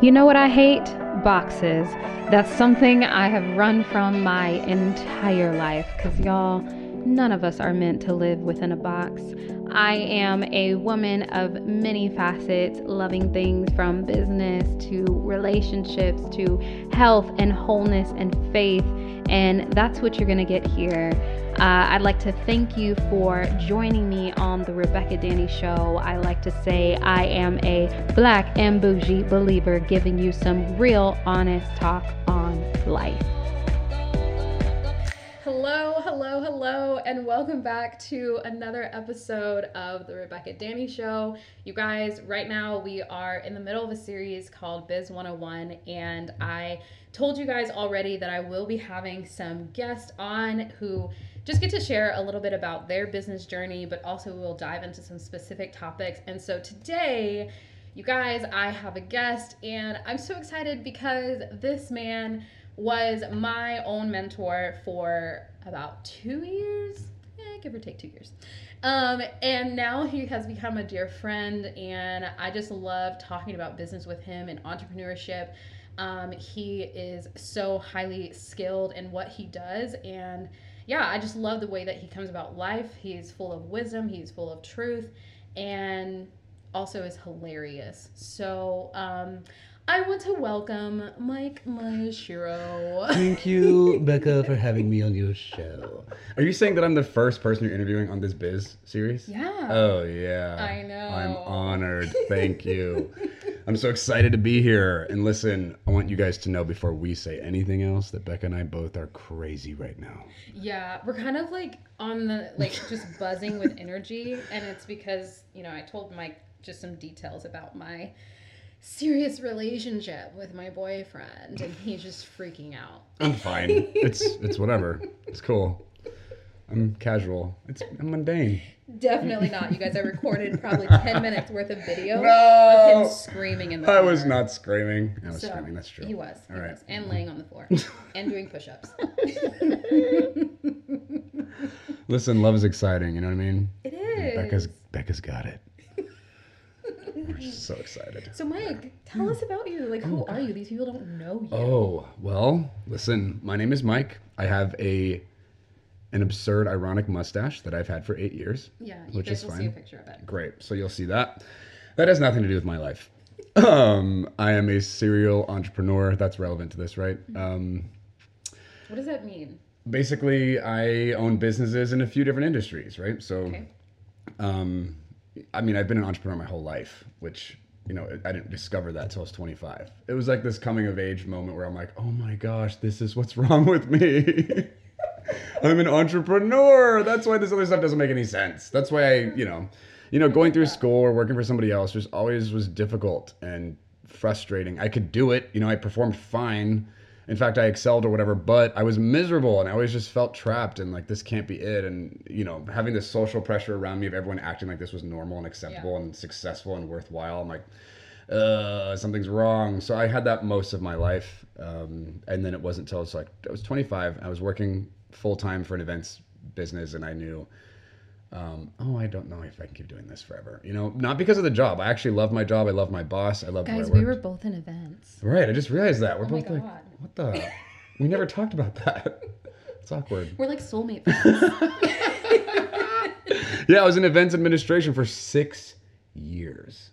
You know what I hate? Boxes. That's something I have run from my entire life because y'all, none of us are meant to live within a box. I am a woman of many facets, loving things from business to relationships to health and wholeness and faith. And that's what you're going to get here. Uh, I'd like to thank you for joining me on the Rebekah Danny Show. I like to say I am a black and bougie believer giving you some real honest talk on life. Hello, hello, hello, and welcome back to another episode of the Rebekah Danny Show. You guys, right now we are in the middle of a series called Biz 101, and I told you guys already that I will be having some guests on who just get to share a little bit about their business journey, but also we'll dive into some specific topics. And so today, you guys, I have a guest, and I'm so excited because this man was my own mentor for about two years, eh, give or take two years. Um, and now he has become a dear friend, and I just love talking about business with him and entrepreneurship. Um, he is so highly skilled in what he does, and yeah, I just love the way that he comes about life. He's full of wisdom, he's full of truth, and also is hilarious. So, um, I want to welcome Mike Maeshiro. Thank you, Becca, for having me on your show. Are you saying that I'm the first person you're interviewing on this biz series? Yeah. Oh, yeah. I know. I'm honored. Thank you. I'm so excited to be here. And listen, I want you guys to know before we say anything else that Becca and I both are crazy right now. Yeah, we're kind of like on the like just buzzing with energy, and it's because you know I told Mike just some details about my serious relationship with my boyfriend, and he's just freaking out. I'm fine. it's it's whatever. It's cool. I'm casual. It's I'm mundane. Definitely not. You guys, I recorded probably 10 minutes worth of video No! of him screaming in the I was not screaming. I was So, screaming. That's true. He was. He All right. was. And laying on the floor. and doing push ups. Listen, love is exciting. You know what I mean? It is. Becca's Becca's got it. We're so excited. So, Mike, tell us about you. Like, who are you? These people don't know you. Oh well, listen. My name is Mike. I have a an absurd, ironic mustache that I've had for eight years. Yeah, you which guys is will fine. see a picture of it. Great. So you'll see that. That has nothing to do with my life. Um, I am a serial entrepreneur. That's relevant to this, right? Mm-hmm. Um, What does that mean? basically, I own businesses in a few different industries, right? So. Okay. um, I mean, I've been an entrepreneur my whole life, which you know I didn't discover that till I was 25. It was like this coming of age moment where I'm like, oh my gosh, this is what's wrong with me. I'm an entrepreneur. That's why this other stuff doesn't make any sense. That's why I, you know, you know, going through school or working for somebody else just always was difficult and frustrating. I could do it, you know, I performed fine. In fact, I excelled or whatever, but I was miserable and I always just felt trapped and like this can't be it. And you know, having this social pressure around me of everyone acting like this was normal and acceptable and successful and worthwhile. I'm like, uh, something's wrong. So I had that most of my life, um, and then it wasn't until I was like I was 25. I was working full time for an events business, and I knew, um, oh, I don't know if I can keep doing this forever. You know, not because of the job. I actually love my job. I love my boss. I love Guys, where I we were both in events. right. I just realized that we're Oh both like, what the? we never talked about that. It's awkward. We're like soulmate friends. yeah, I was in events administration for six years,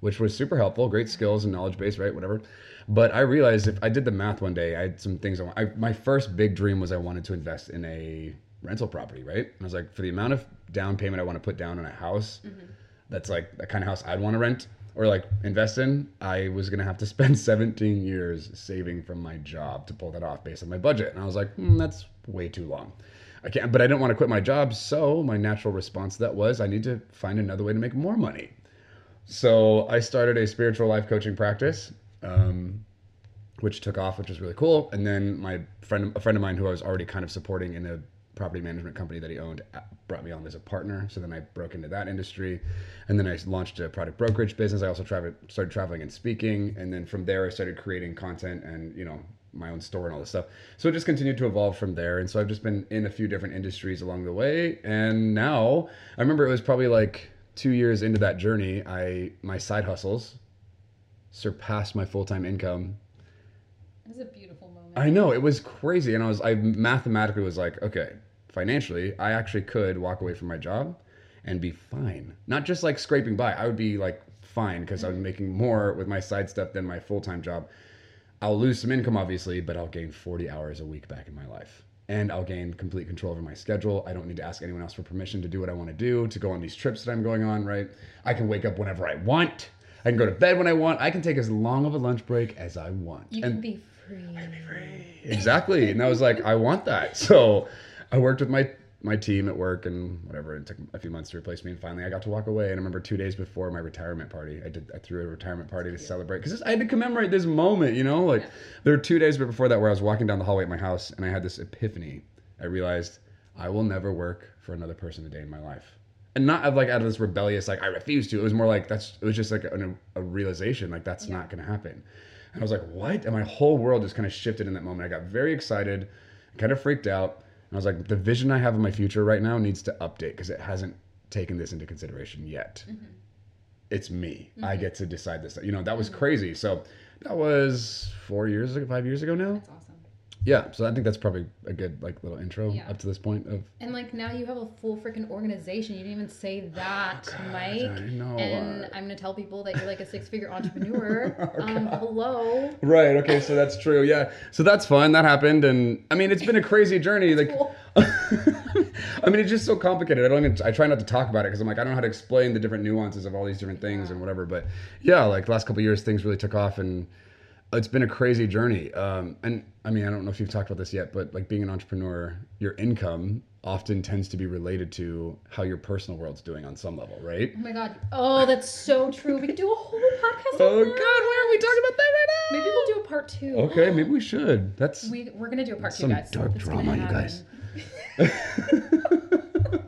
which was super helpful. Great skills and knowledge base, right? Whatever. But I realized if I did the math one day, I had some things. I, want, I my first big dream was I wanted to invest in a rental property, right? And I was like, for the amount of down payment I want to put down on a house, that's like the kind of house I'd want to rent or like invest in. I was gonna have to spend 17 years saving from my job to pull that off based on my budget, and I was like, hmm, that's way too long. I can't, but I didn't want to quit my job. So my natural response to that was, I need to find another way to make more money. So I started a spiritual life coaching practice, um, which took off, which was really cool. And then my friend, a friend of mine who I was already kind of supporting in a property management company that he owned, uh, brought me on as a partner. So then I broke into that industry, and then I launched a product brokerage business. I also traveled, started traveling and speaking, and then from there I started creating content and you know my own store and all this stuff. So it just continued to evolve from there. And so I've just been in a few different industries along the way. And now I remember it was probably like two years into that journey, I my side hustles surpassed my full time income. Was a beautiful moment. I know it was crazy, and I was I mathematically was like, okay, financially, I actually could walk away from my job and be fine. Not just like scraping by. I would be like fine because I'm making more with my side stuff than my full time job. I'll lose some income, obviously, but I'll gain 40 hours a week back in my life. And I'll gain complete control over my schedule. I don't need to ask anyone else for permission to do what I want to do, to go on these trips that I'm going on, right? I can wake up whenever I want. I can go to bed when I want. I can take as long of a lunch break as I want. you and can be free. exactly. And I was like, I want that. So I worked with my my team at work and whatever. It took a few months to replace me, and finally I got to walk away. And I remember two days before my retirement party, I did I threw a retirement party to celebrate because I had to commemorate this moment. You know, like there were two days before that where I was walking down the hallway at my house and I had this epiphany. I realized I will never work for another person a day in my life. And not of like out of this rebellious like I refuse to. It was more like that's it was just like a, a realization like that's not going to happen. And I was like, what? And my whole world just kind of shifted in that moment. I got very excited, kind of freaked out. And I was like, the vision I have of my future right now needs to update because it hasn't taken this into consideration yet. Mm-hmm. It's me. I mm-hmm. get to decide this. You know, that was mm-hmm. crazy. So that was four years ago, five years ago now. That's awesome. Yeah. So I think that's probably a good like little intro Yeah. up to this point of And like now you have a full freaking organization. You didn't even say that, Mike. I know. And I'm gonna tell people that you're like a six figure entrepreneur. um, hello. Right. Okay. So that's true. Yeah. So that's fun. That happened, and I mean, it's been a crazy journey. Like. I mean, it's just so complicated. I don't even. I try not to talk about it because I'm like, I don't know how to explain the different nuances of all these different things and whatever. But yeah, like last couple of years, things really took off, and it's been a crazy journey. Um, and I mean, I don't know if you've talked about this yet, but like being an entrepreneur, your income often tends to be related to how your personal world's doing on some level, right? Oh my god. Oh, that's so true. We could do a whole podcast. Oh God, why are we talking about that right now? Maybe we'll do a part two. Okay, maybe we should. That's We we're gonna do a part Some two, guys. dark drama, you guys.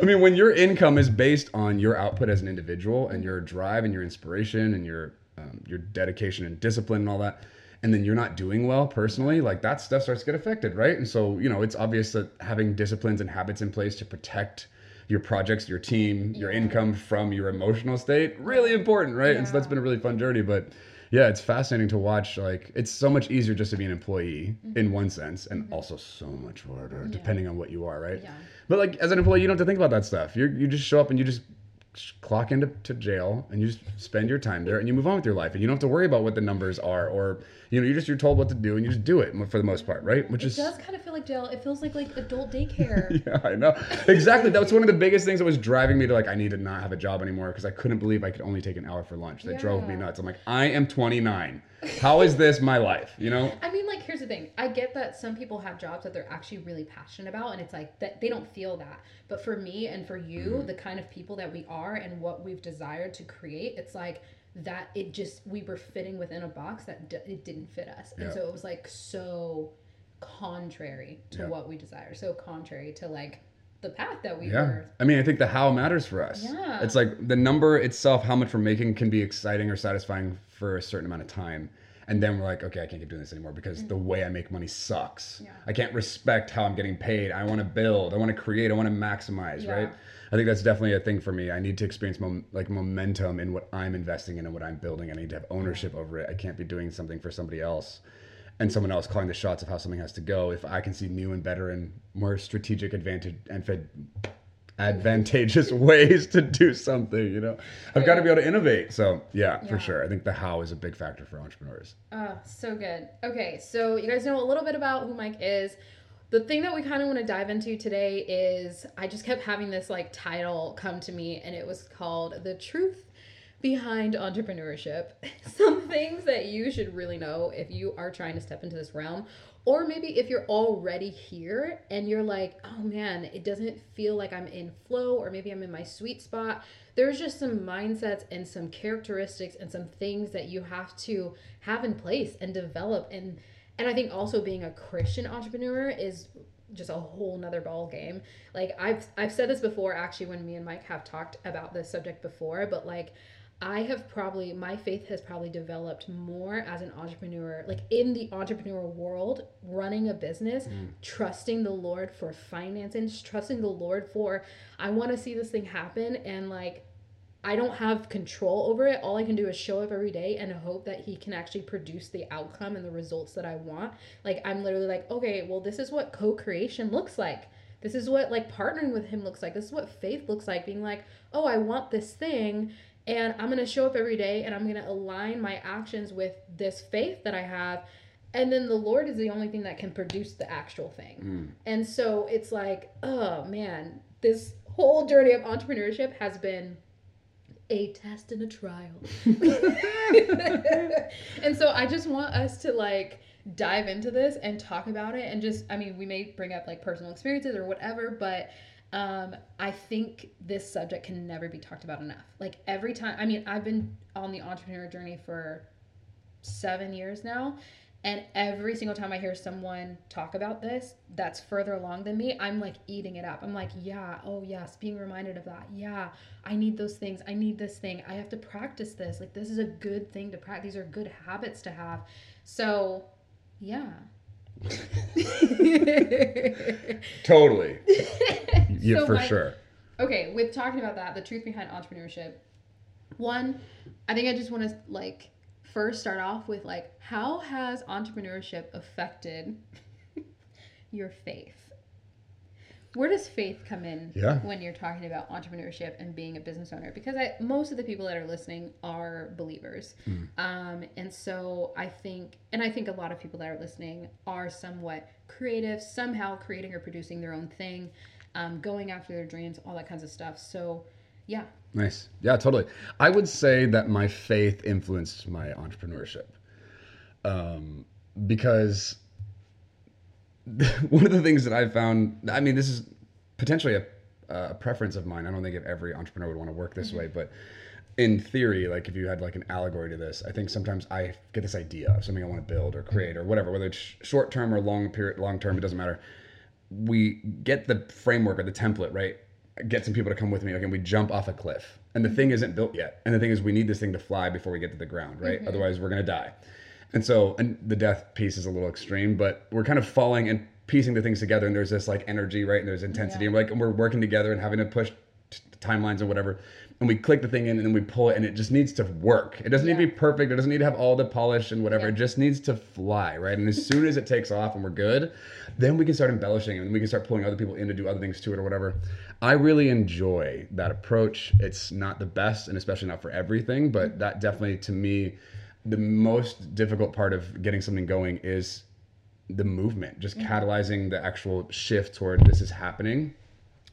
I mean, when your income is based on your output as an individual and your drive and your inspiration and your um, your dedication and discipline and all that, and then you're not doing well personally, like that stuff starts to get affected, right? And so, you know, it's obvious that having disciplines and habits in place to protect your projects, your team, your income from your emotional state, really important, right? And so that's been a really fun journey, but yeah, it's fascinating to watch. Like, it's so much easier just to be an employee in one sense, and also so much harder depending on what you are, right? Yeah. But like as an employee, you don't have to think about that stuff. You you just show up and you just clock into to jail and you just spend your time there and you move on with your life and you don't have to worry about what the numbers are or you know you just you're told what to do and you just do it for the most part, right? Which It is does kind of feel like jail. It feels like like adult daycare. yeah, I know. Exactly. That was one of the biggest things that was driving me to like I need to not have a job anymore because I couldn't believe I could only take an hour for lunch. That drove me nuts. I'm like, I am 29. How is this my life? You know? I mean, like, here's the thing. I get that some people have jobs that they're actually really passionate about, and it's like that they don't feel that. But for me and for you, Mm-hmm. the kind of people that we are and what we've desired to create, it's like that. It just we were fitting within a box that d- it didn't fit us, and Yeah. so it was like so contrary to Yeah. what we desire, so contrary to like the path that we Yeah. were. I mean, I think the how matters for us. Yeah. It's like the number itself, how much we're making can be exciting or satisfying for a certain amount of time. And then we're like, okay, I can't keep doing this anymore because the way I make money sucks. Mm-hmm. Yeah. I can't respect how I'm getting paid. I want to build. I want to create. I want to maximize, Yeah. right? I think that's definitely a thing for me. I need to experience mom- like momentum in what I'm investing in and what I'm building. I need to have ownership over it. I can't be doing something for somebody else and someone else calling the shots of how something has to go. If I can see new and better and more strategic advantage and fed advantageous ways to do something, you know, I've got to be able to innovate. So yeah, Yeah. for sure. I think the how is a big factor for entrepreneurs. Oh, so good. Okay, so you guys know a little bit about who Mike is. The thing that we kind of want to dive into today is I just kept having this like title come to me, and it was called The Truth Behind Entrepreneurship. Some things that you should really know if you are trying to step into this realm. Or maybe if you're already here and you're like, oh man, it doesn't feel like I'm in flow, or maybe I'm in my sweet spot. There's just some mindsets and some characteristics and some things that you have to have in place and develop. And and I think also being a Christian entrepreneur is just a whole nother ball game. Like I've I've said this before actually when me and Mike have talked about this subject before, but like I have probably my faith has probably developed more as an entrepreneur, like in the entrepreneur world, running a business, mm. trusting the Lord for finances, trusting the Lord for I want to see this thing happen and like I don't have control over it. All I can do is show up every day and hope that he can actually produce the outcome and the results that I want. Like I'm literally like, okay, well this is what co-creation looks like. This is what like partnering with him looks like. This is what faith looks like. Being like, "Oh, I want this thing." And I'm going to show up every day and I'm going to align my actions with this faith that I have. And then the lord is the only thing that can produce the actual thing. Mm. and so it's like oh man this whole journey of entrepreneurship has been a test and a trial. And so i just want us to like dive into this and talk about it and just i mean we may bring up like personal experiences or whatever but um, I think this subject can never be talked about enough. Like every time, I mean, I've been on the entrepreneur journey for seven years now, and every single time I hear someone talk about this that's further along than me, I'm like eating it up. I'm like, yeah, oh yes, being reminded of that. Yeah, I need those things. I need this thing. I have to practice this. Like this is a good thing to practice. These are good habits to have. So, yeah. Totally. Yeah, So for my- sure. okay with talking about that the truth behind entrepreneurship one i think i just want to like first start off with like how has entrepreneurship affected your faith where does faith come in Yeah. when you're talking about entrepreneurship and being a business owner because I, most of the people that are listening are believers Hmm. um, and so i think and i think a lot of people that are listening are somewhat creative somehow creating or producing their own thing um, going after their dreams all that kinds of stuff so yeah Nice. Yeah, totally. I would say that my faith influenced my entrepreneurship. Um, because one of the things that I found, I mean, this is potentially a, a preference of mine. I don't think if every entrepreneur would want to work this mm-hmm. way, but in theory, like if you had like an allegory to this, I think sometimes I get this idea of something I want to build or create or whatever, whether it's short term or long period, long term, it doesn't matter. We get the framework or the template, right? Get some people to come with me, and we jump off a cliff. And the mm-hmm. thing isn't built yet. And the thing is, we need this thing to fly before we get to the ground, right? Mm-hmm. Otherwise, we're gonna die. And so, and the death piece is a little extreme, but we're kind of falling and piecing the things together. And there's this like energy, right? And there's intensity, Yeah. and we're like, and we're working together and having to push t- timelines and whatever. And we click the thing in, and then we pull it, and it just needs to work. It doesn't need to be perfect. It doesn't need to have all the polish and whatever. Yeah. It just needs to fly, right? And as soon as it takes off and we're good, then we can start embellishing and we can start pulling other people in to do other things to it or whatever. I really enjoy that approach. It's not the best and especially not for everything, but that definitely to me the most difficult part of getting something going is the movement, just catalyzing the actual shift toward this is happening.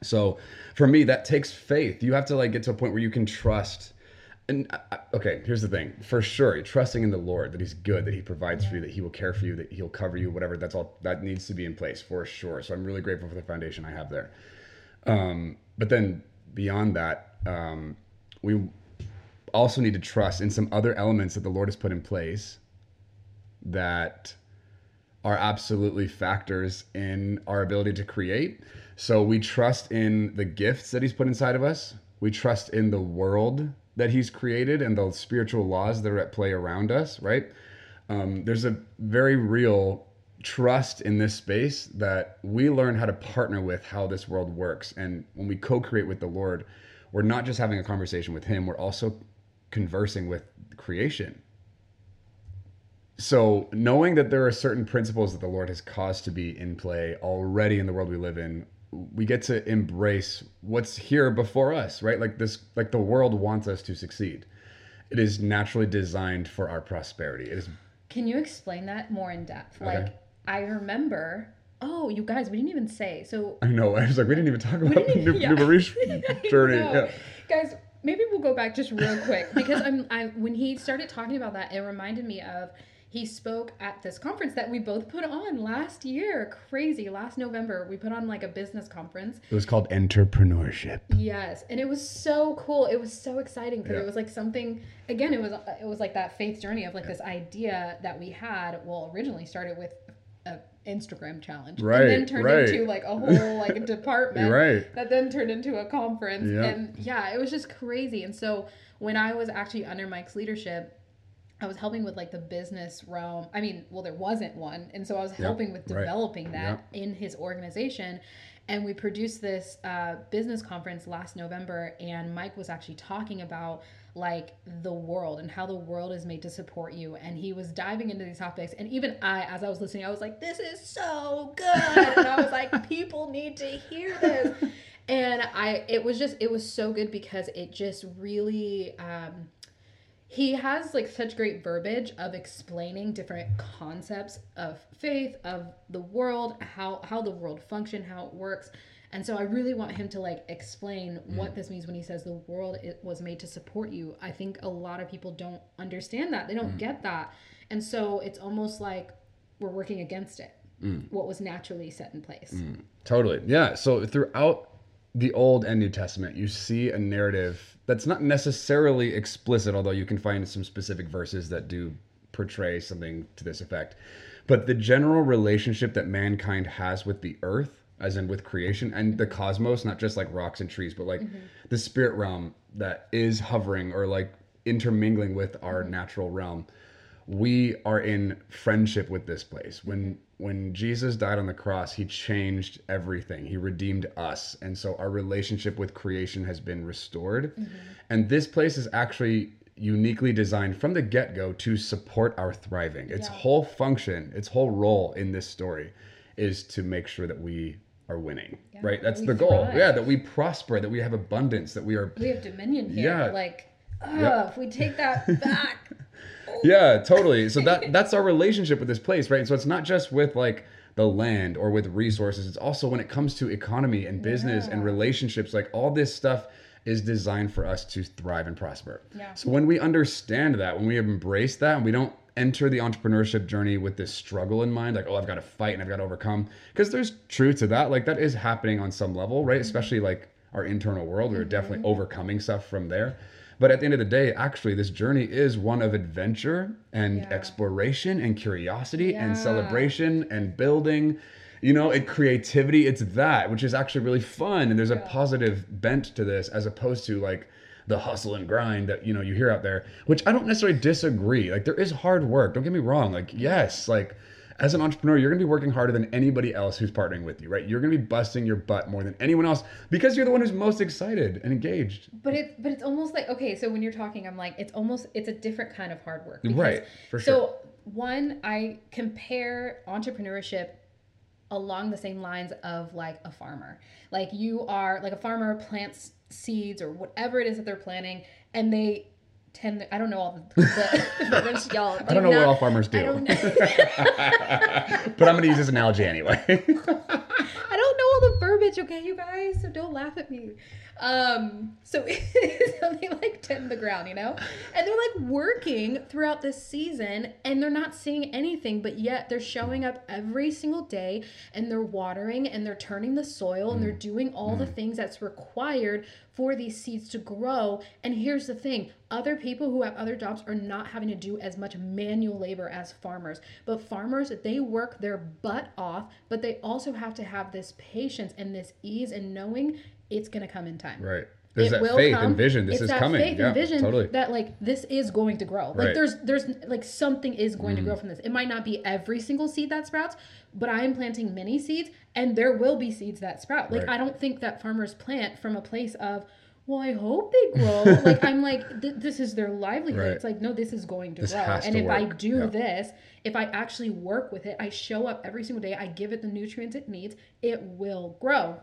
So for me, that takes faith. You have to like get to a point where you can trust. And I- I- okay, here's the thing: for sure, trusting in the Lord that He's good, that He provides for you, that He will care for you, that He'll cover you, whatever. That's all that needs to be in place for sure. So I'm really grateful for the foundation I have there. Um, but then beyond that, um, we also need to trust in some other elements that the Lord has put in place that are absolutely factors in our ability to create. So we trust in the gifts that He's put inside of us. We trust in the world that He's created and the spiritual laws that are at play around us, right? Um, there's a very real trust in this space that we learn how to partner with how this world works. And when we co create with the Lord, we're not just having a conversation with Him, we're also conversing with creation so knowing that there are certain principles that the lord has caused to be in play already in the world we live in we get to embrace what's here before us right like this like the world wants us to succeed it is naturally designed for our prosperity it is Can you explain that more in depth? Okay. Like, I remember. Oh, you guys, we didn't even say. So, i know i was like we didn't even talk about didn't the new, yeah. new Marish I journey yeah. guys, maybe we'll go back just real quick because I'm. I when he started talking about that, it reminded me of he spoke at this conference that we both put on last year. Crazy, last November we put on like a business conference. it was called entrepreneurship Yes, and it was so cool. It was so exciting because Yeah. it was like something. Again, it was it was like that faith journey of like this idea that we had. Well, originally started with Instagram challenge, Right, and then turned right. into like a whole like a department. Right That then turned into a conference, Yeah. and yeah, it was just crazy. And so when I was actually under Mike's leadership. I was helping with like the business realm. I mean, well, there wasn't one. And so I was helping with right. developing that in his organization. And we produced this uh, business conference last November, and Mike was actually talking about like the world and how the world is made to support you. And he was diving into these topics. And even I, as I was listening, I was like, this is so good. and I was like, people need to hear this. And I, it was just, it was so good because it just really, um, he has like such great verbiage of explaining different concepts of faith of the world how how the world function how it works and so i really want him to like explain Mm. what this means when he says the world it was made to support you i think a lot of people don't understand that they don't Mm. get that and so it's almost like we're working against it Mm. what was naturally set in place Totally. Yeah. So throughout the Old and New Testament, you see a narrative that's not necessarily explicit, although you can find some specific verses that do portray something to this effect. But the general relationship that mankind has with the earth, as in with creation and the cosmos, not just like rocks and trees, but like mm-hmm. the spirit realm that is hovering or like intermingling with our mm-hmm. natural realm. We are in friendship with this place. When mm-hmm. when jesus died on the cross he changed everything. He redeemed us. And so our relationship with creation has been restored. And this place is actually uniquely designed from the get-go to support our thriving. Its Yeah. whole function its whole role in this story is to make sure that we are winning Yeah, right? That's the goal. thrive. yeah that we prosper that we have abundance that we are we have dominion here. Yeah. like oh, Yep. if we take that back. Oh. Yeah totally. So that that's our relationship with this place right? So it's not just with like the land or with resources. It's also when it comes to economy and business and relationships like all this stuff is designed for us to thrive and prosper. Yeah. so when we understand that when we embrace that and we don't enter the entrepreneurship journey with this struggle in mind like oh i've got to fight and i've got to overcome. Because there's truth to that like that is happening on some level right? Mm-hmm. Especially like our internal world we're definitely mm-hmm. overcoming stuff from there. But at the end of the day actually this journey is one of adventure and Yeah. exploration and curiosity and celebration and building. You know it creativity it's that which is actually really fun and there's a positive bent to this as opposed to like the hustle and grind that you know you hear out there which i don't necessarily disagree like there is hard work don't get me wrong like yes like as an entrepreneur you're going to be working harder than anybody else who's partnering with you right you're going to be busting your butt more than anyone else because you're the one who's most excited and engaged But it's but it's almost like okay, so when you're talking, I'm like it's almost it's a different kind of hard work. because- Right, for So sure. one, I compare entrepreneurship along the same lines of like a farmer. Like you are like a farmer plants seeds or whatever it is that they're planting, and they tend. I don't know all the, the, y'all. i don't know what all farmers do I don't know. but i'm to use this analogy anyway I don't know all the verbiage, okay, you guys, so don't laugh at me. Um, so, they like tend the ground, you know, and they're like working throughout this season, and they're not seeing anything, but yet they're showing up every single day, and they're watering, and they're turning the soil, and they're doing all the things that's required for these seeds to grow. And here's the thing: other people who have other jobs are not having to do as much manual labor as farmers, but farmers they work their butt off, but they also have to have this patience and this ease and knowing it's going to come in time. right there's It that will faith come. and vision this It's is that coming Faith yeah and vision totally that like this is going to grow. Like Right. Mm. there's there's like something is going to grow from this. It might not be every single seed that sprouts, but I am planting many seeds, and there will be seeds that sprout. Like Right. I don't think that farmers plant from a place of well, I hope they grow. like I'm like, th- this is their livelihood. Right. It's like, no, this is going to This grow. And to if I do Yeah. this, if I actually work with it, I show up every single day, I give it the nutrients it needs, it will grow.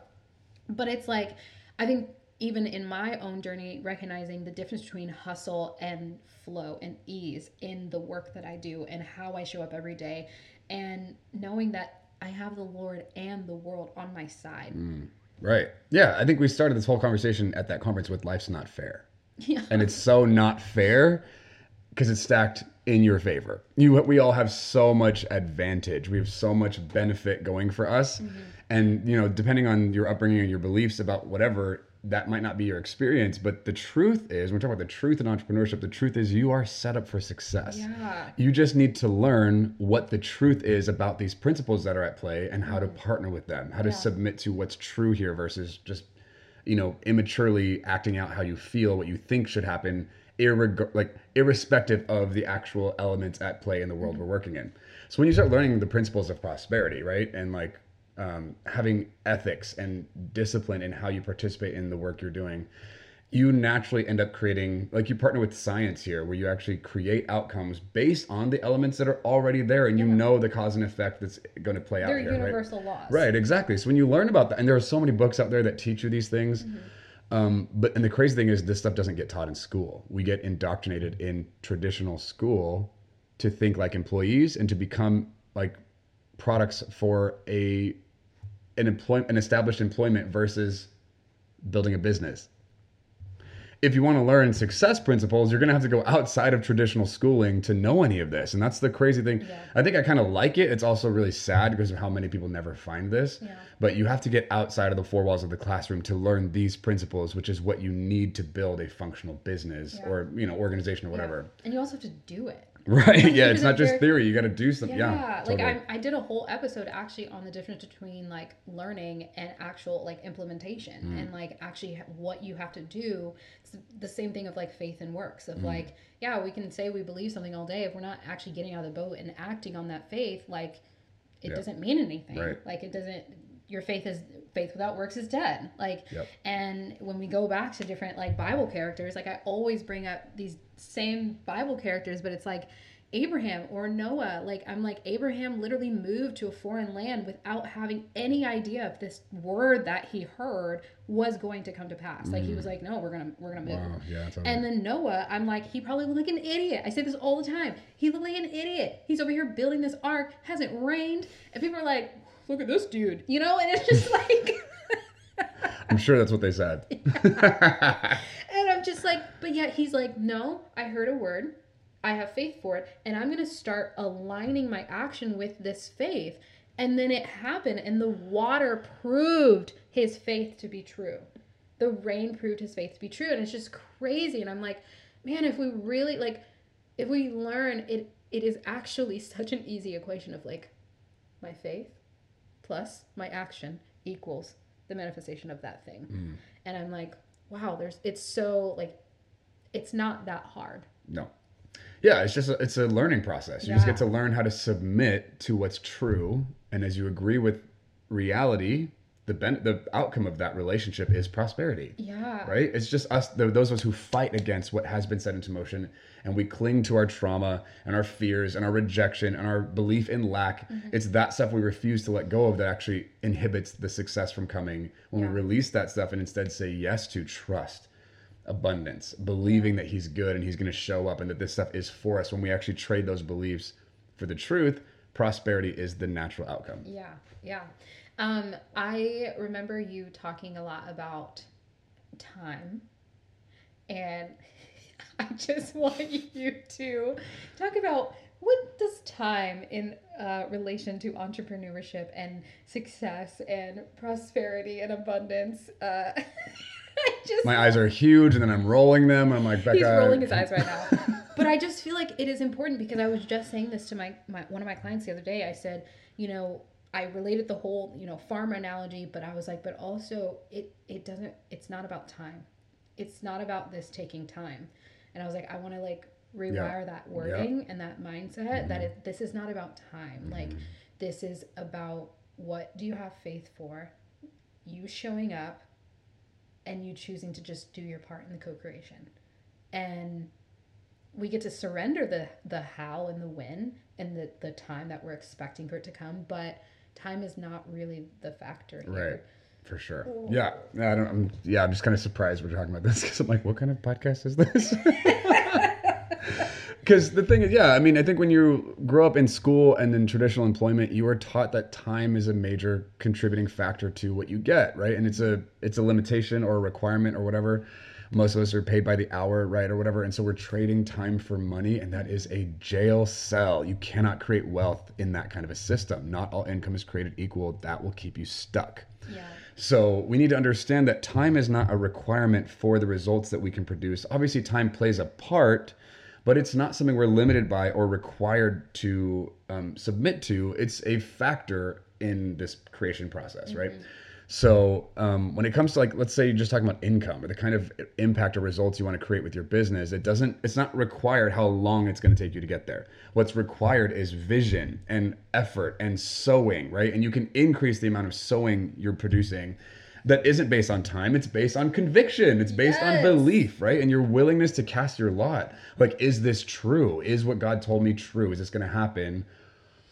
But it's like, I think even in my own journey, recognizing the difference between hustle and flow and ease in the work that I do and how I show up every day, and knowing that I have the Lord and the world on my side. Mm, right. Yeah. I think we started this whole conversation at that conference with life's not fair. Yeah. And it's so not fair because it's stacked in your favor. You we all have so much advantage. We have so much benefit going for us. Mm-hmm. And you know, depending on your upbringing and your beliefs about whatever, that might not be your experience, but the truth is, when we talk about the truth in entrepreneurship, the truth is you are set up for success. Yeah. You just need to learn what the truth is about these principles that are at play and how to mm-hmm. partner with them, how to Yeah. submit to what's true here versus just, you know, immaturely acting out how you feel, what you think should happen, irreg- like irrespective of the actual elements at play in the world we're working in. So when you start learning the principles of prosperity, right, and like um, having ethics and discipline in how you participate in the work you're doing, you naturally end up creating like you partner with science here where you actually create outcomes based on the elements that are already there and you know the cause and effect that's going to play They're out here universal right? laws. right exactly so when you learn about that and there are so many books out there that teach you these things Mm-hmm. Um, but and the crazy thing is this stuff doesn't get taught in school. We get indoctrinated in traditional school to think like employees and to become like products for a an employ an established employment versus building a business if you want to learn success principles, you're going to have to go outside of traditional schooling to know any of this. And that's the crazy thing. Yeah. I think I kind of like it. It's also really sad because of how many people never find this. Yeah. But you have to get outside of the four walls of the classroom to learn these principles, which is what you need to build a functional business Yeah. or, you know, organization or whatever. And you also have to do it. Right. Yeah. It's not just theory. You got to do something. Yeah, Yeah. like totally. I, I did a whole episode actually on the difference between like learning and actual like implementation Mm. and like actually what you have to do. It's the same thing of like faith and works Mm. of like yeah we can say we believe something all day if we're not actually getting out of the boat and acting on that faith like it Yeah. doesn't mean anything. Right. Like it doesn't. Your faith is faith without works is dead. Like Yep. and when we go back to different like Bible characters, like I always bring up these same Bible characters, but it's like Abraham or Noah. Like I'm like Abraham literally moved to a foreign land without having any idea if this word that he heard was going to come to pass. Like he mm. was like, no, we're gonna we're gonna move. Wow. Yeah. Totally. And then Noah, I'm like, he probably looked like an idiot. I say this all the time. He looked like an idiot. He's over here building this ark, hasn't rained, and people are like, look at this dude, you know? And it's just like, I'm sure that's what they said. and I'm just like, but yet he's like, no, I heard a word, I have faith for it, and I'm gonna start aligning my action with this faith. And then it happened, and the water proved his faith to be true. The rain proved his faith to be true, and it's just crazy. And I'm like, man, if we really like, if we learn it, it is actually such an easy equation of like, my faith plus my action equals the manifestation of that thing. Mm. And I'm like, wow, there's it's so like it's not that hard. No. Yeah, it's just a, it's a learning process. You just get to learn how to submit to what's true, and as you agree with reality, the ben- the outcome of that relationship is prosperity. Yeah. Right? It's just us, those of us who fight against what has been set into motion, and we cling to our trauma and our fears and our rejection and our belief in lack. Mm-hmm. It's that stuff we refuse to let go of that actually inhibits the success from coming. When Yeah. we release that stuff and instead say yes to trust, abundance, believing that he's good and he's going to show up and that this stuff is for us. When we actually trade those beliefs for the truth, prosperity is the natural outcome. Yeah. Yeah. Um, I remember you talking a lot about time and I just want you to talk about what does time in uh, relation to entrepreneurship and success and prosperity and abundance. Uh, just My eyes are huge and then I'm rolling them. I'm like, Becca. He's rolling his eyes right now. but I just feel like it is important because I was just saying this to my, my one of my clients the other day. I said, you know, I related the whole, you know, farm analogy, but I was like, but also it it doesn't it's not about time. It's not about this taking time. And I was like, I want to like rewire that wording and that mindset that mm-hmm. it, this is not about time. Like mm-hmm. this is about what do you have faith for? You showing up and you choosing to just do your part in the co-creation and we get to surrender the the how and the when and the the time that we're expecting for it to come but time is not really the factor here. Right. For sure. Yeah. Yeah. I don't, I'm, yeah. I'm just kind of surprised we're talking about this because I'm like, what kind of podcast is this? Because the thing is, yeah, I mean, I think when you grow up in school and in traditional employment, you are taught that time is a major contributing factor to what you get, right? And it's a it's a limitation or a requirement or whatever. Most of us are paid by the hour, right, or whatever, and so we're trading time for money, and that is a jail cell. You cannot create wealth in that kind of a system. Not all income is created equal. That will keep you stuck. yeah So we need to understand that time is not a requirement for the results that we can produce. Obviously, time plays a part, but it's not something we're limited by or required to um, submit to. It's a factor in this creation process, right? So um, when it comes to like, let's say you're just talking about income or the kind of impact or results you want to create with your business, it doesn't. It's not required how long it's going to take you to get there. What's required is vision and effort and sowing, right? And you can increase the amount of sowing you're producing. That isn't based on time. It's based on conviction. It's based Yes. on belief, right? And your willingness to cast your lot. Like, is this true? Is what God told me true? Is this going to happen?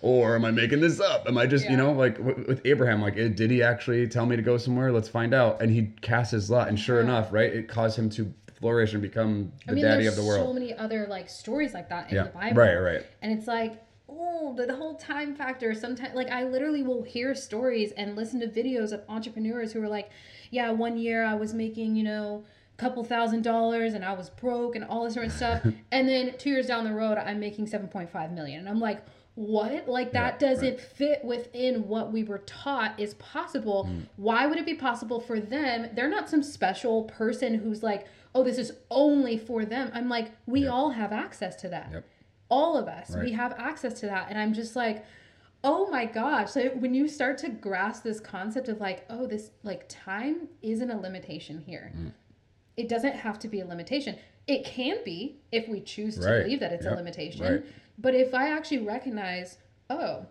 or am I making this up? Am I just, Yeah. you know, like w- with Abraham, like, eh, did he actually tell me to go somewhere? Let's find out. And he cast his lot, and sure Yeah. enough, right, it caused him to flourish and become the I mean, daddy of the world. so many other like stories like that in yeah, the Bible. right, right. And it's like, oh, the, whole time factor. Sometimes, like, I literally will hear stories and listen to videos of entrepreneurs who are like, yeah, one year I was making, you know, a couple thousand dollars and I was broke and all this sort of stuff. and then two years down the road, I'm making 7.5 million. And I'm like, what? Like, that Yeah, doesn't fit within what we were taught is possible. Mm. Why would it be possible for them? They're not some special person who's like, oh, this is only for them. I'm like, we all have access to that Yep. All of us we have access to that and i'm just like oh my gosh so when you start to grasp this concept of like oh this like time isn't a limitation here Mm. it doesn't have to be a limitation it can be if we choose to Right. believe that it's a limitation Right. but if i actually recognize oh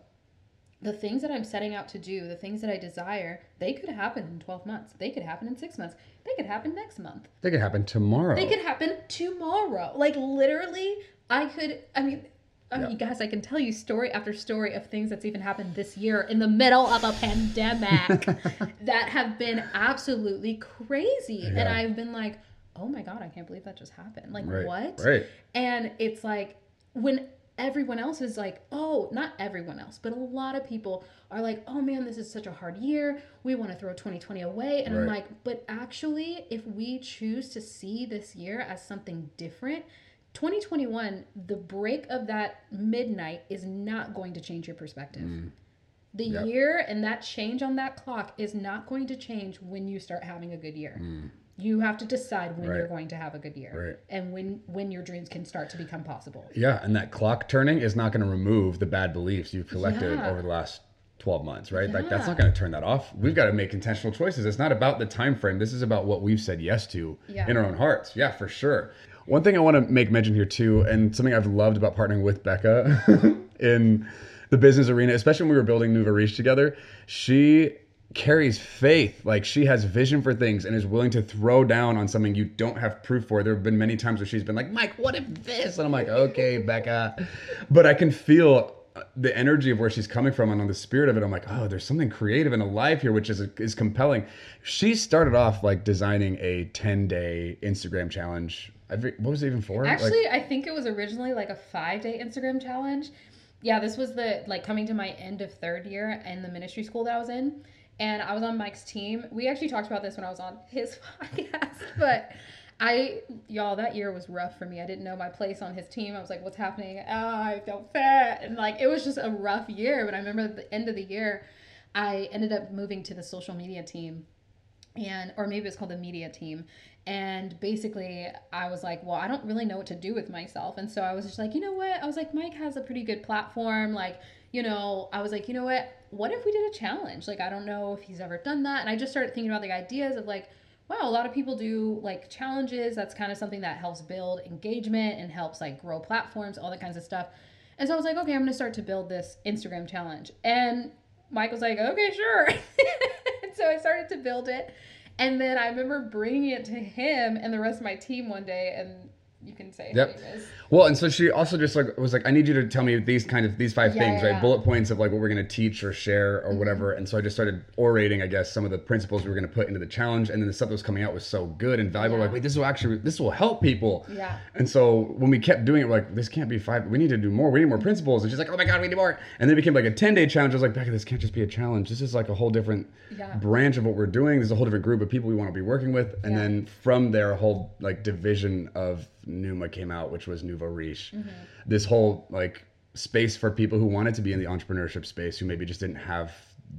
the things that i'm setting out to do the things that i desire they could happen in 12 months they could happen in 6 months they could happen next month They could happen tomorrow. they could happen tomorrow. Like literally, I could. I mean, I mean, Yeah. guys, I can tell you story after story of things that's even happened this year in the middle of a pandemic that have been absolutely crazy, and I've been like, oh my god, I can't believe that just happened. Like right. what? Right. And it's like when everyone else is like, oh, not everyone else, but a lot of people are like, oh man, this is such a hard year. We want to throw 2020 away. And I'm like, but actually, if we choose to see this year as something different, 2021, the break of that midnight is not going to change your perspective. Mm. The Yep. year and that change on that clock is not going to change when you start having a good year. Mm. You have to decide when you're going to have a good year Right. and when when your dreams can start to become possible. Yeah, and that clock turning is not going to remove the bad beliefs you've collected Yeah. over the last 12 months, right? Like that's not going to turn that off. We've got to make intentional choices. It's not about the time frame. This is about what we've said yes to Yeah. in our own hearts. Yeah, for sure. One thing I want to make mention here too, and something I've loved about partnering with Becca in the business arena, especially when we were building Nouveau Riche together, she carries faith. Like she has vision for things and is willing to throw down on something you don't have proof for. There have been many times where she's been like, Mike, what if this? And I'm like, okay, Becca. But I can feel uh, the energy of where she's coming from and on the spirit of it. I'm like, oh, there's something creative and alive here, which is is compelling. She started off like designing a 10 day Instagram challenge. Every, what was it even for? Like- Actually, I think it was originally like a five day Instagram challenge. Yeah, this was the like coming to my end of third year in the ministry school that I was in. And I was on Mike's team. We actually talked about this when I was on his podcast, but I y'all that year was rough for me. I didn't know my place on his team. I was like, "What's happening? Oh, I don't fit." And like it was just a rough year. But I remember at the end of the year, I ended up moving to the social media team and or maybe it's called the media team. And basically i was like well i don't really know what to do with myself. And so i was just like you know what? I was like mike has a pretty good platform. Like you know i was like you know what? What if we did a challenge? Like i don't know if he's ever done that. And i just started thinking about the ideas of like wow a lot of people do like challenges. That's kind of something that helps build engagement and helps like grow platforms all that kinds of stuff. And so i was like okay i'm gonna start to build this instagram challenge. And was like okay sure so I started to build it. And then I remember bringing it to him and the rest of my team one day, and you can say Yep. Well, and so she also just like was like, I need you to tell me these kind of these five Yeah, things, yeah, right? yeah. Bullet points of like what we're gonna teach or share or mm-hmm. whatever. And so I just started orating, I guess, some of the principles we were gonna put into the challenge, and then the stuff that was coming out was so good and valuable. Like, wait, this will actually this will help people. Yeah. And so when we kept doing it, we're like, this can't be five. We need to do more. We need more principles. And she's like, oh my god, we need more. And then it became like a ten day challenge. I was like, Becca, this can't just be a challenge. This is like a whole different branch of what we're doing. There's a whole different group of people we want to be working with. And then from there, a whole like division of Numa came out, which was Nouveau Riche. Mm-hmm. This whole like space for people who wanted to be in the entrepreneurship space who maybe just didn't have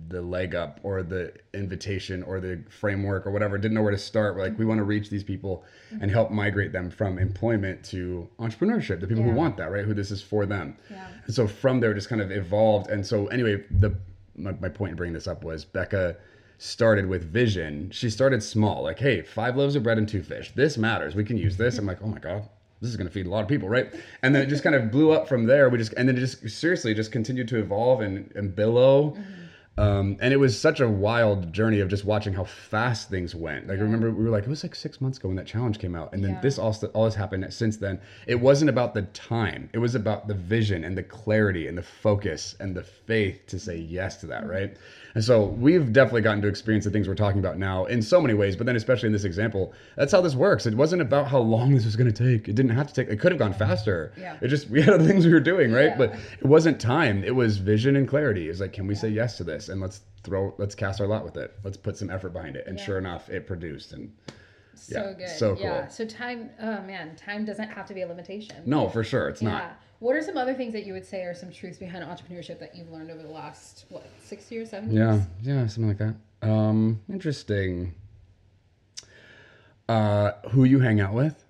the leg up or the invitation or the framework or whatever, didn't know where to start. We're like, we want to reach these people mm-hmm. and help migrate them from employment to entrepreneurship, the people Yeah. who want that, right? Who this is for them. Yeah. And so from there, just kind of evolved. And so anyway, the my, my point in bringing this up was Becca started with vision. She started small, like, hey, five loaves of bread and two fish. This matters. We can use this. I'm like, oh my God, this is going to feed a lot of people, right? And then it just kind of blew up from there. We just, and then it just seriously just continued to evolve and, and billow. Um, and it was such a wild journey of just watching how fast things went. Like I remember we were like, it was like six months ago when that challenge came out, and then Yeah. this all all has happened since then. It wasn't about the time; it was about the vision and the clarity and the focus and the faith to say yes to that, right? And so we've definitely gotten to experience the things we're talking about now in so many ways, but then especially in this example, that's how this works. It wasn't about how long this was going to take. It didn't have to take. It could have gone faster. Yeah. It just we had other things we were doing, right? Yeah. But it wasn't time. It was vision and clarity. It's like, can we say yes to this and let's throw, let's cast our lot with it. Let's put some effort behind it. And Yeah. sure enough, it produced. And So Yeah, good. so Yeah. cool. So time. Oh man, time doesn't have to be a limitation. no, for sure, it's Yeah. not. What are some other things that you would say are some truths behind entrepreneurship that you've learned over the last what six years, seven Yeah, years? yeah, Yeah. something like that. Um, interesting. Uh, who you hang out with,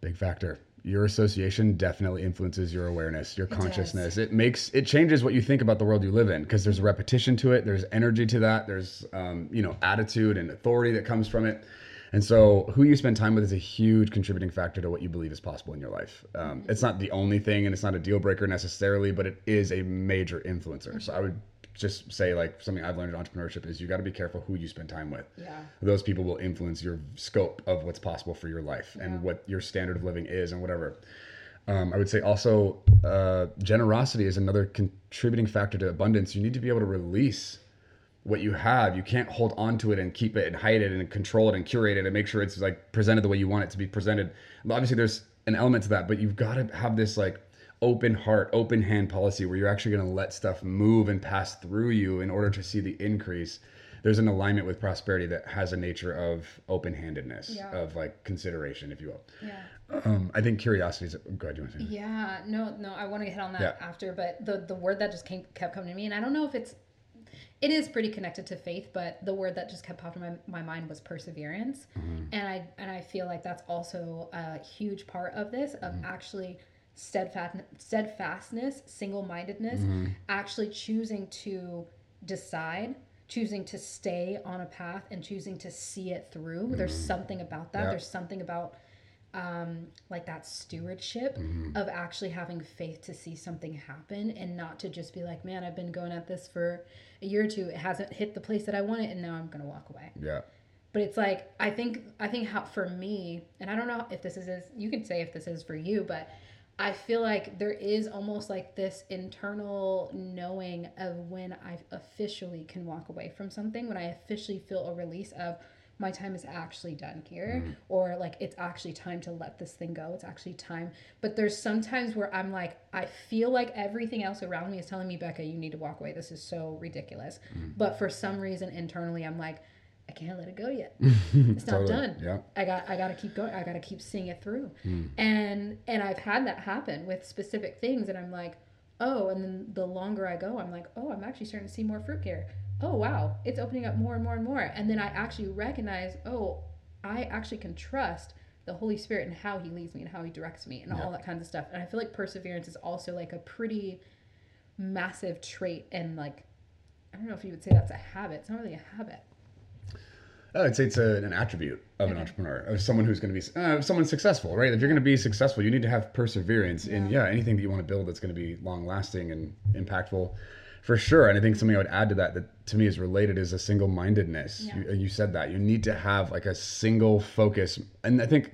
big factor. Your association definitely influences your awareness, your consciousness. It makes it changes what you think about the world you live in because there's repetition to it. There's energy to that. There's um, you know attitude and authority that comes from it. And so, who you spend time with is a huge contributing factor to what you believe is possible in your life. Um, it's not the only thing, and it's not a deal breaker necessarily, but it is a major influencer. So, I would just say, like, something I've learned in entrepreneurship is you got to be careful who you spend time with. Yeah. Those people will influence your scope of what's possible for your life and what your standard of living is and whatever. Um, I would say also uh, generosity is another contributing factor to abundance. You need to be able to release what you have. You can't hold on to it and keep it and hide it and control it and curate it and make sure it's like presented the way you want it to be presented. Obviously, there's an element to that, but you've got to have this like open heart, open hand policy where you're actually going to let stuff move and pass through you in order to see the increase. There's an alignment with prosperity that has a nature of open handedness, Yeah. of like consideration, if you will. Yeah. Um, I think curiosity is. Go ahead, you want to say? Yeah, no, no, I want to hit on that Yeah. after, but the the word that just came kept coming to me, and I don't know if it's it is pretty connected to faith, but the word that just kept popping in my, my mind was perseverance, mm-hmm. and I and I feel like that's also a huge part of this of mm-hmm. actually steadfast steadfastness, single mindedness, mm-hmm. actually choosing to decide. Choosing to stay on a path and choosing to see it through. There's something about that. Yeah. There's something about um, like that stewardship of actually having faith to see something happen and not to just be like, man, I've been going at this for a year or two. It hasn't hit the place that I want it, and now I'm gonna walk away. Yeah. But it's like I think I think how for me, and I don't know if this is you could say if this is for you, but I feel like there is almost like this internal knowing of when I officially can walk away from something, when I officially feel a release of my time is actually done here mm-hmm. or like it's actually time to let this thing go it's actually time but there's sometimes where i'm like i feel like everything else around me is telling me becca you need to walk away this is so ridiculous mm-hmm. but for some reason internally i'm like i can't let it go yet it's not Totally. done Yeah. I got I got to keep going. I got to keep seeing it through. Hmm. And and I've had that happen with specific things and I'm like, "Oh, and then the longer I go, I'm like, "Oh, I'm actually starting to see more fruit here. Oh, wow. It's opening up more and more and more." And then I actually recognize, "Oh, I actually can trust the Holy Spirit and how he leads me and how he directs me and all that kinds of stuff." And I feel like perseverance is also like a pretty massive trait and like I don't know if you would say that's a habit. It's not really a habit. Oh, I'd say it's a, an attribute of an entrepreneur, of someone who's going to be, uh, someone successful, right? If you're going to be successful, you need to have perseverance in, yeah, anything that you want to build that's going to be long lasting and impactful for sure. And I think something I would add to that that to me is related is a single mindedness. Yeah. You, you said that. You need to have like a single focus. And I think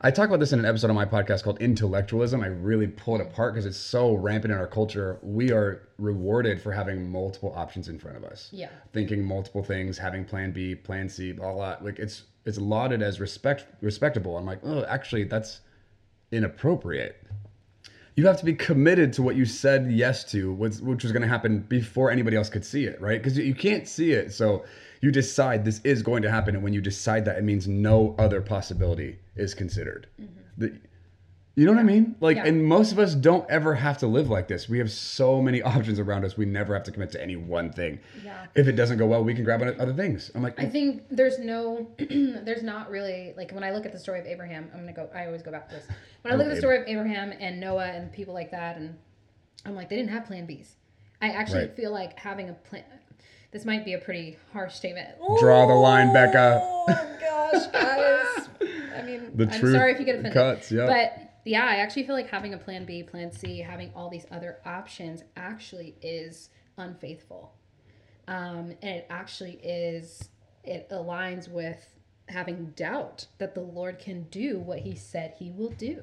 I talk about this in an episode on my podcast called Intellectualism. I really pull it apart because it's so rampant in our culture. We are rewarded for having multiple options in front of us Yeah. thinking multiple things, having plan B, plan C, blah blah. Like it's it's lauded as respect respectable. I'm like, oh, actually, that's inappropriate. You have to be committed to what you said yes to, which, which was going to happen before anybody else could see it, right? Because you can't see it, so you decide this is going to happen, and when you decide that, it means no other possibility is considered. Mm-hmm. The- you know what I mean? Like, Yeah. and most of us don't ever have to live like this. We have so many options around us. We never have to commit to any one thing. Yeah. If it doesn't go well, we can grab on other things. I'm like, I think there's no, there's not really like when I look at the story of Abraham. I'm gonna go. I always go back to this. When I oh, look at the story of Abraham and Noah and people like that, and I'm like, they didn't have Plan Bs. I actually Right. feel like having a plan, this might be a pretty harsh statement. Draw the line, Becca. Oh gosh, guys. I mean, The I'm truth sorry if you get offended. cuts, yeah. But yeah, I actually feel like having a plan B, plan C, having all these other options actually is unfaithful. Um, and it actually is, it aligns with having doubt that the Lord can do what he said he will do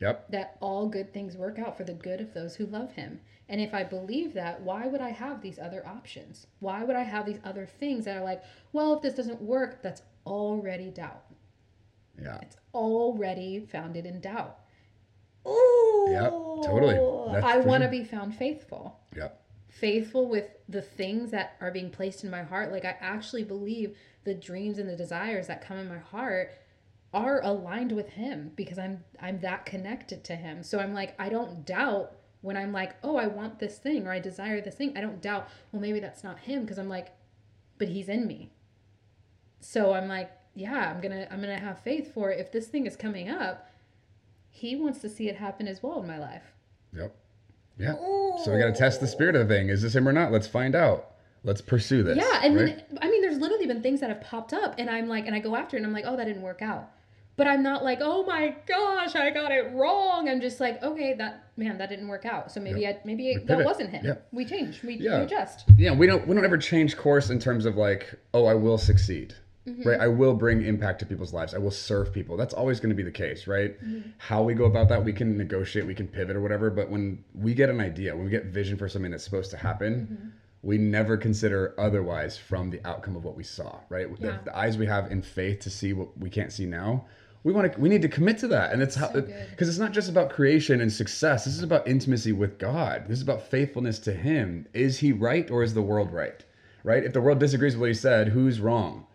Yep. that all good things work out for the good of those who love him. And if I believe that, why would I have these other options? Why would I have these other things that are like, well, if this doesn't work, that's already doubt. Yeah. It's already founded in doubt. Ooh, Yep, totally. That's I want to be found faithful. Yep. Faithful with the things that are being placed in my heart. Like, I actually believe the dreams and the desires that come in my heart are aligned with him because I'm I'm that connected to him. So I'm like I don't doubt when I'm like, "Oh, I want this thing or I desire this thing." I don't doubt, "Well, maybe that's not him" because I'm like, "But he's in me." So I'm like, "Yeah, I'm to I'm to have faith for if this thing is coming up, he wants to see it happen as well in my life." Yep. Yeah. So we got to test the spirit of the thing. Is this him or not? Let's find out. Let's pursue this. Yeah, and right? then I mean, there's literally been things that have popped up, and I'm like, and I go after it, and I'm like, oh, that didn't work out. But I'm not like, oh my gosh, I got it wrong. I'm just like, okay, that man, that didn't work out. So maybe I maybe that wasn't him. Yeah. We change. We, Yeah. we adjust. yeah, we don't we don't ever change course in terms of like, oh, I will succeed. Mm-hmm. Right? I will bring impact to people's lives. I will serve people. That's always going to be the case, right? Mm-hmm. How we go about that, we can negotiate, we can pivot or whatever, but when we get an idea, when we get vision for something that's supposed to happen, Mm-hmm. we never consider otherwise from the outcome of what we saw, right? The- Yeah. The, eyes we have in faith to see what we can't see now. We want to we need to commit to that. And it's how So because it's not just about creation and success. This is about intimacy with God. This is about faithfulness to Him. Is He right or is the world right? Right? If the world disagrees with what He said, who's wrong?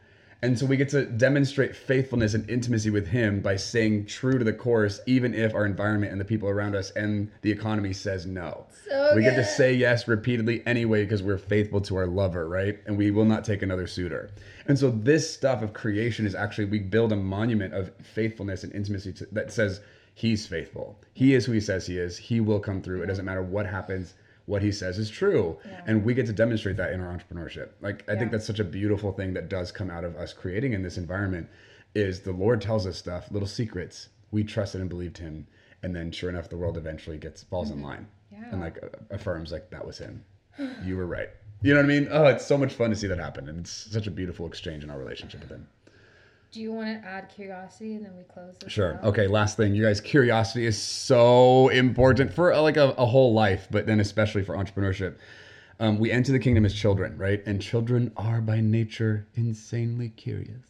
And so we get to demonstrate faithfulness and intimacy with Him by staying true to the course, even if our environment and the people around us and the economy says no. So we get to say yes repeatedly anyway because we're faithful to our lover, right? And we will not take another suitor. And so this stuff of creation is actually we build a monument of faithfulness and intimacy to, that says he's faithful. He is who he says he is. He will come through. It doesn't matter what happens. What he says is true. And we get to demonstrate that in our entrepreneurship. Like I Yeah. think that's such a beautiful thing that does come out of us creating in this environment is the Lord tells us stuff, little secrets. We trusted and believed him. And then sure enough the world eventually gets falls in mm-hmm. line Yeah. and like affirms like that was him. You were right. You know what I mean? Oh, it's so much fun to see that happen, and it's such a beautiful exchange in our relationship with him. Do you want to add curiosity and then we close? Sure. out? Okay. Last thing, you guys, curiosity is so important for uh, like a, a whole life, but then especially for entrepreneurship. Um, we enter the kingdom as children, right? And children are by nature insanely curious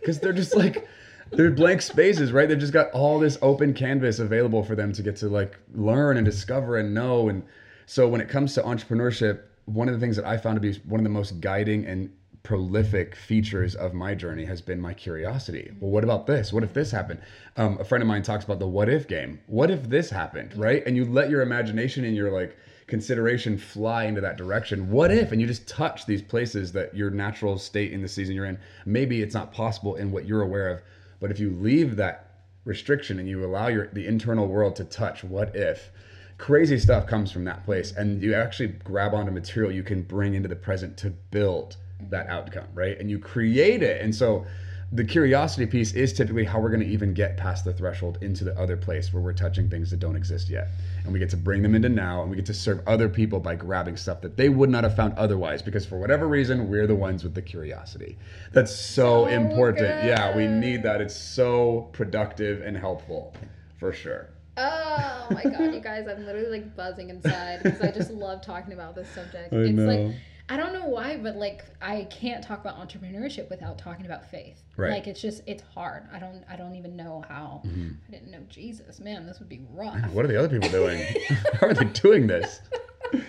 because they're just like they're blank spaces, right? They've just got all this open canvas available for them to get to like learn and discover and know. And so when it comes to entrepreneurship, one of the things that I found to be one of the most guiding and prolific features of my journey has been my curiosity. Well, what about this? What if this happened? Um, a friend of mine talks about the what if game. What if this happened, right? And you let your imagination and your like consideration fly into that direction. What if? And you just touch these places that your natural state in the season you're in. Maybe it's not possible in what you're aware of, but if you leave that restriction and you allow your the internal world to touch what if crazy stuff comes from that place and you actually grab onto material you can bring into the present to build that outcome right? And you create it. And so the curiosity piece is typically how we're going to even get past the threshold into the other place where we're touching things that don't exist yet. And we get to bring them into now and we get to serve other people by grabbing stuff that they would not have found otherwise because for whatever reason we're the ones with the curiosity. That's so, So important. Yeah we need that. It's so productive and helpful for sure. Oh my god, you guys, I'm literally like buzzing inside because I just love talking about this subject. I it's know. like I don't know why, but like I can't talk about entrepreneurship without talking about faith. Right. Like it's just it's hard. I don't I don't even know how. I didn't know Jesus. Man, this would be rough. what are the other people doing how are they doing this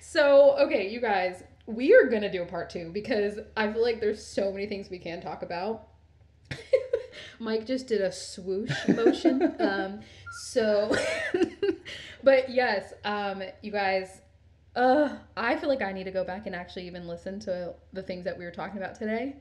So, okay, you guys, we are going to do a part 2 because I feel like there's so many things we can talk about. Mike just did a swoosh motion. um so but yes, um you guys uh I feel like I need to go back and actually even listen to the things that we were talking about today.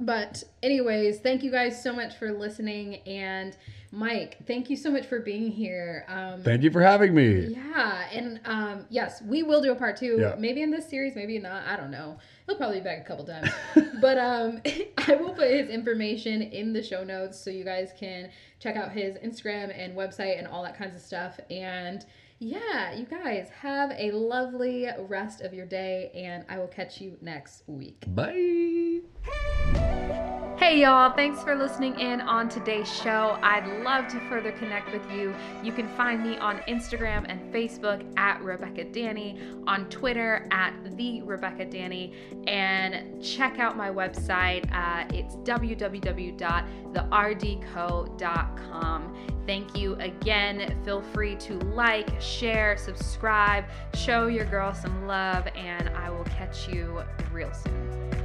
But anyways, thank you guys so much for listening and Mike, thank you so much for being here. Um thank you for having me yeah, and um, yes, we will do a part two. Yeah. Maybe in this series, maybe not. I don't know. He'll probably be back a couple times. but um, I will put his information in the show notes so you guys can check out his Instagram and website and all that kinds of stuff. And yeah, you guys have a lovely rest of your day, and I will catch you next week. Bye. Hey y'all, thanks for listening in on today's show. I'd love to further connect with you. You can find me on Instagram and Facebook at Rebekah Danny, on Twitter at the Rebekah Danny, and check out my website. Uh, it's www.therdco.com. Thank you again. Feel free to like, share, subscribe, show your girl some love, and I will catch you real soon.